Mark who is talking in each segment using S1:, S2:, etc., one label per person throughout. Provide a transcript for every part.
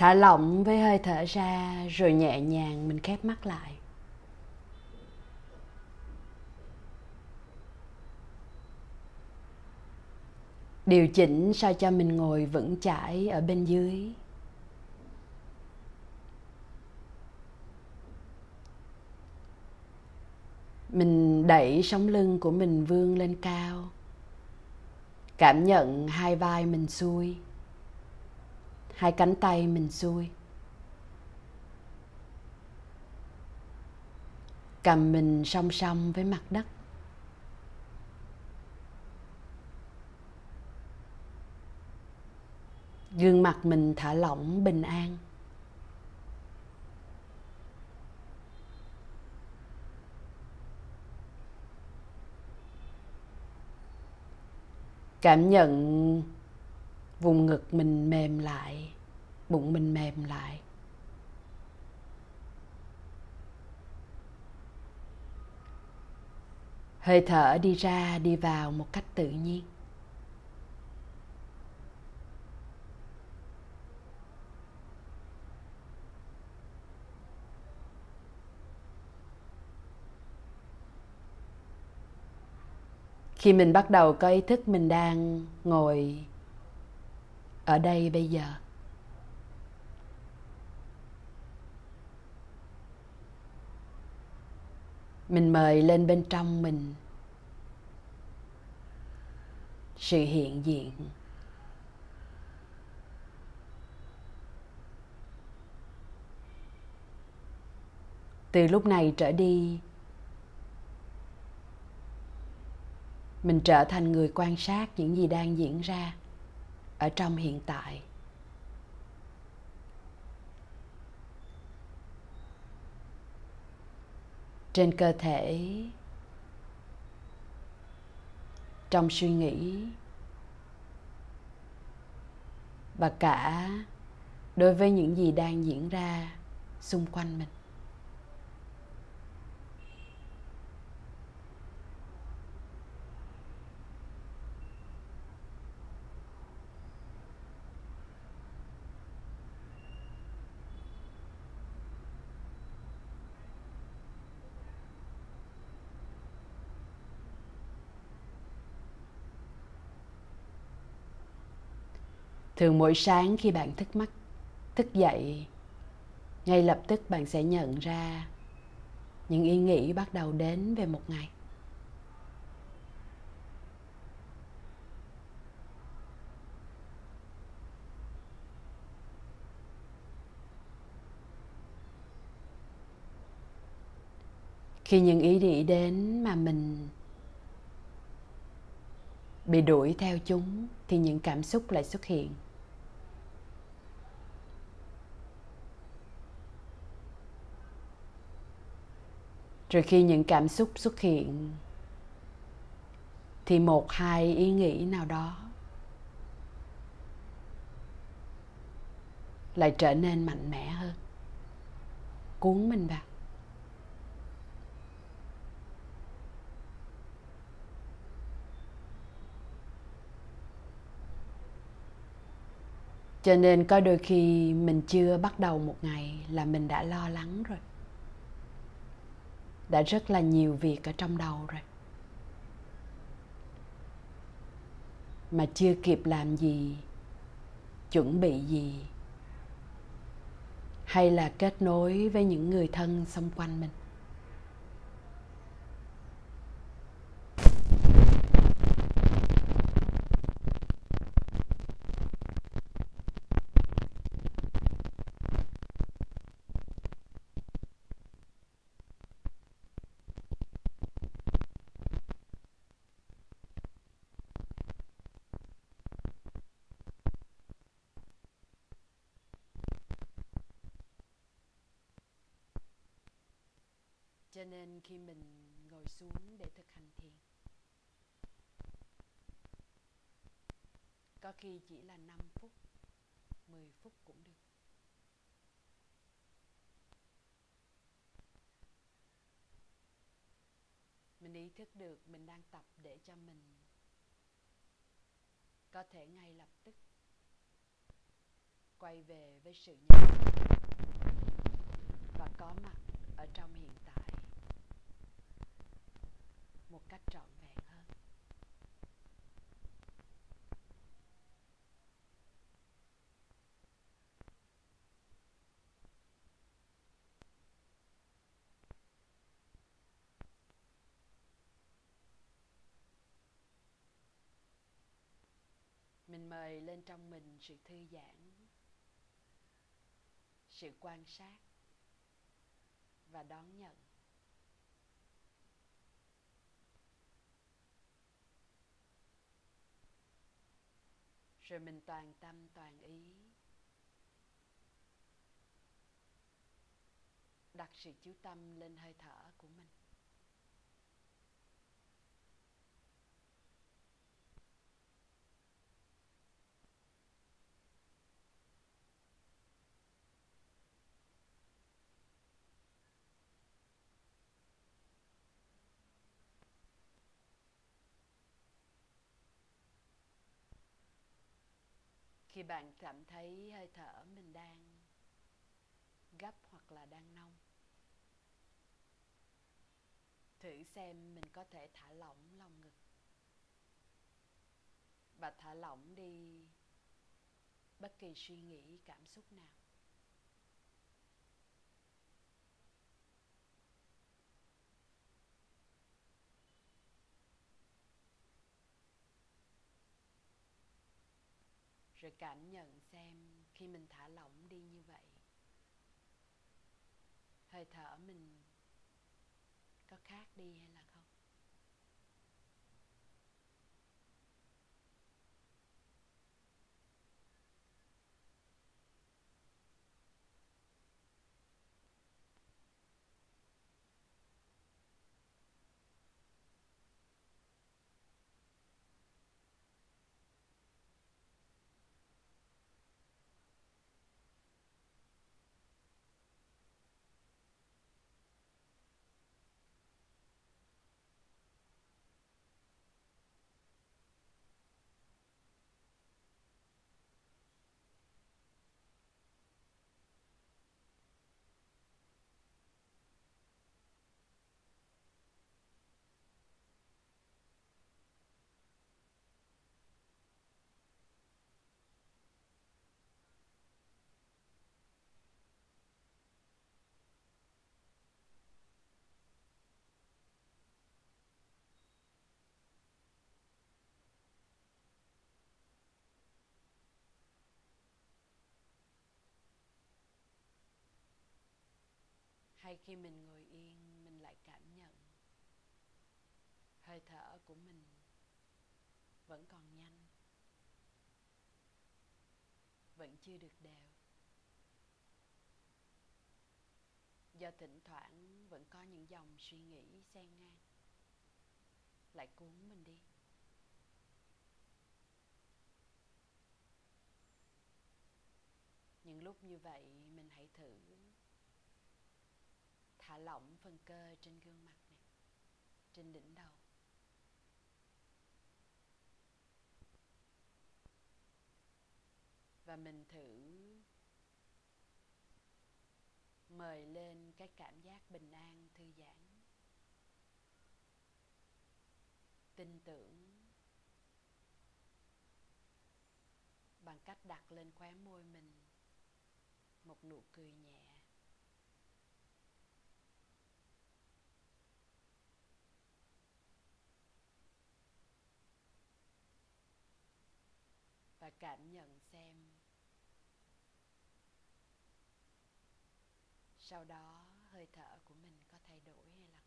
S1: thả lỏng với hơi thở ra rồi nhẹ nhàng mình khép mắt lại. Điều chỉnh sao cho mình ngồi vững chãi ở bên dưới. Mình đẩy sống lưng của mình vươn lên cao. Cảm nhận hai vai mình xuôi hai cánh tay mình xuôi. Cầm mình song song với mặt đất. Gương mặt mình thả lỏng bình an. Cảm nhận vùng ngực mình mềm lại, bụng mình mềm lại. Hơi thở đi ra, đi vào một cách tự nhiên. Khi mình bắt đầu có ý thức mình đang ngồi ở đây bây giờ. Mình mời lên bên trong mình. Sự hiện diện. Từ lúc này trở đi, mình trở thành người quan sát những gì đang diễn ra ở trong hiện tại. Trên cơ thể, trong suy nghĩ, và cả đối với những gì đang diễn ra xung quanh mình. Thường mỗi sáng khi bạn thức mắt, thức dậy, ngay lập tức bạn sẽ nhận ra những ý nghĩ bắt đầu đến về một ngày. Khi những ý nghĩ đến mà mình bị đuổi theo chúng, thì những cảm xúc lại xuất hiện. Rồi khi những cảm xúc xuất hiện, thì một, hai ý nghĩ nào đó lại trở nên mạnh mẽ hơn. Cuốn mình vào. Cho nên có đôi khi mình chưa bắt đầu một ngày là mình đã lo lắng rồi đã rất là nhiều việc ở trong đầu rồi. Mà chưa kịp làm gì, chuẩn bị gì, hay là kết nối với những người thân xung quanh mình. Cho nên khi mình ngồi xuống để thực hành thiền có khi chỉ là 5 phút 10 phút cũng được. Mình ý thức được mình đang tập để cho mình có thể ngay lập tức quay về với sự nhận và có mặt ở trong hiện tại một cách trọn vẹn hơn. Mình mời lên trong mình sự thư giãn, sự quan sát và đón nhận. Rồi mình toàn tâm, toàn ý. Đặt sự chú tâm lên hơi thở của mình. Khi bạn cảm thấy hơi thở mình đang gấp hoặc là đang nông thử xem mình có thể thả lỏng lòng ngực. Và thả lỏng đi bất kỳ suy nghĩ, cảm xúc nào. Cảm nhận xem khi mình thả lỏng đi như vậy, hơi thở mình có khác đi hay là hay khi mình ngồi yên, mình lại cảm nhận. Hơi thở của mình vẫn còn nhanh. Vẫn chưa được đều. Do thỉnh thoảng vẫn có những dòng suy nghĩ xen ngang. Lại cuốn mình đi. Những lúc như vậy, mình hãy thử thả lỏng phần cơ trên gương mặt này, trên đỉnh đầu. Và mình thử mời lên cái cảm giác bình an, thư giãn. Tin tưởng bằng cách đặt lên khóe môi mình một nụ cười nhẹ và cảm nhận xem. Sau đó hơi thở của mình có thay đổi hay là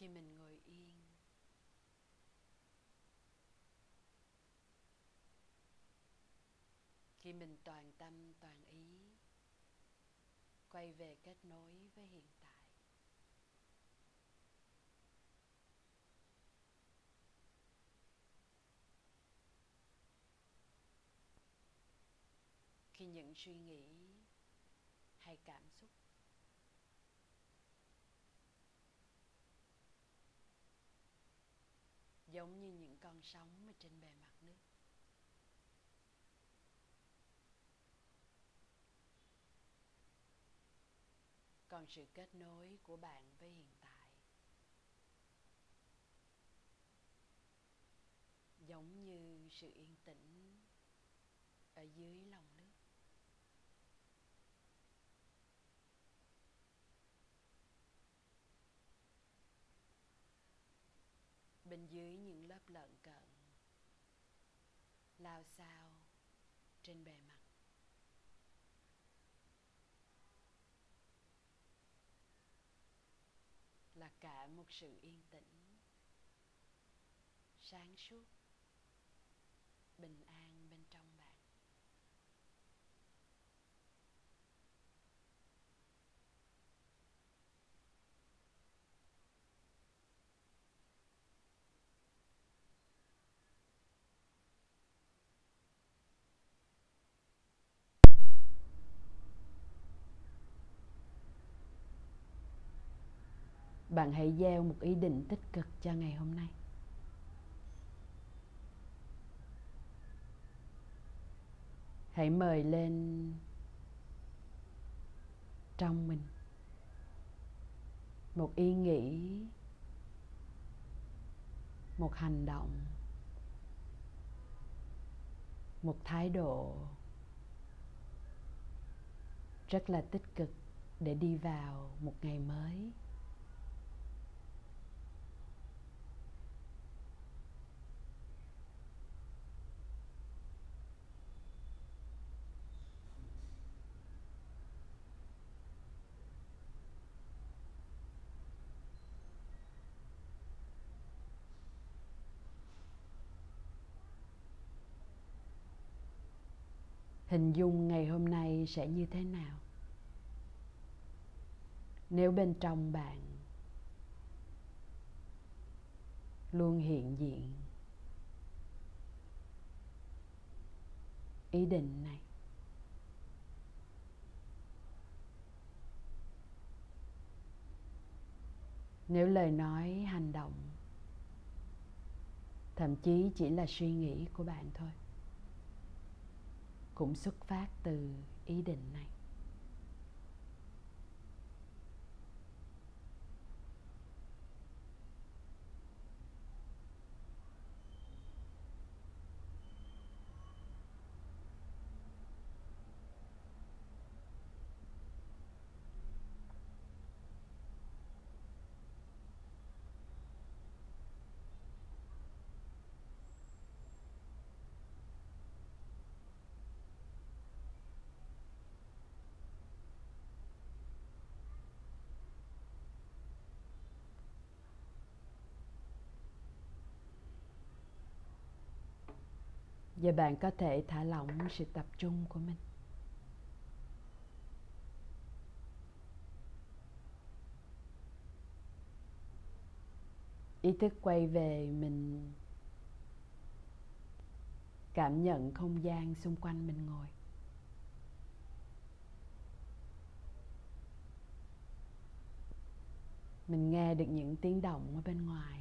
S1: khi mình ngồi yên. Khi mình toàn tâm, toàn ý, quay về kết nối với hiện tại. Khi những suy nghĩ hay cảm xúc giống như những con sóng mà trên bề mặt nước. Còn sự kết nối của bạn với hiện tại giống như sự yên tĩnh ở dưới lòng nước. Bên dưới lợn cận, lao sao trên bề mặt. Là cả một sự yên tĩnh, sáng suốt, bình an bên trong bạn bạn hãy gieo một ý định tích cực cho ngày hôm nay. Hãy mời lên trong mình một ý nghĩ, một hành động, một thái độ rất là tích cực để đi vào một ngày mới. Hình dung ngày hôm nay sẽ như thế nào? Nếu bên trong bạn luôn hiện diện ý định này, nếu lời nói, hành động thậm chí chỉ là suy nghĩ của bạn thôi cũng xuất phát từ ý định này. Giờ bạn có thể thả lỏng sự tập trung của mình. Ý thức quay về mình cảm nhận không gian xung quanh mình ngồi. Mình nghe được những tiếng động ở bên ngoài.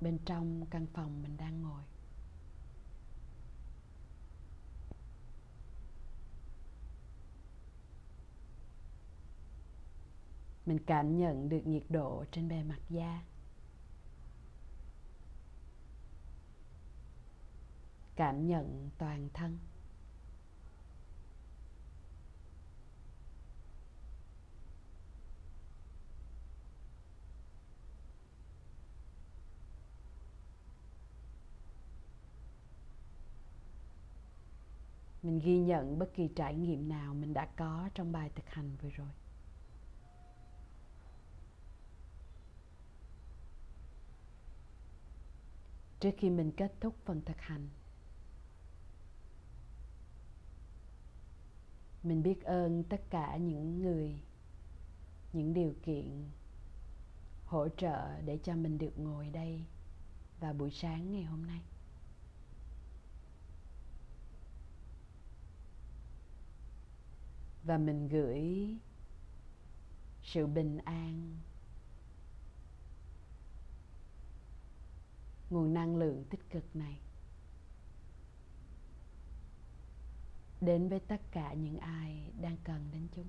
S1: Bên trong căn phòng mình đang ngồi. Mình cảm nhận được nhiệt độ trên bề mặt da. Cảm nhận toàn thân. Mình ghi nhận bất kỳ trải nghiệm nào mình đã có trong bài thực hành vừa rồi. Trước khi mình kết thúc phần thực hành, mình biết ơn tất cả những người, những điều kiện hỗ trợ để cho mình được ngồi đây vào buổi sáng ngày hôm nay. Và mình gửi sự bình an nguồn năng lượng tích cực này. Đến với tất cả những ai đang cần đến chúng.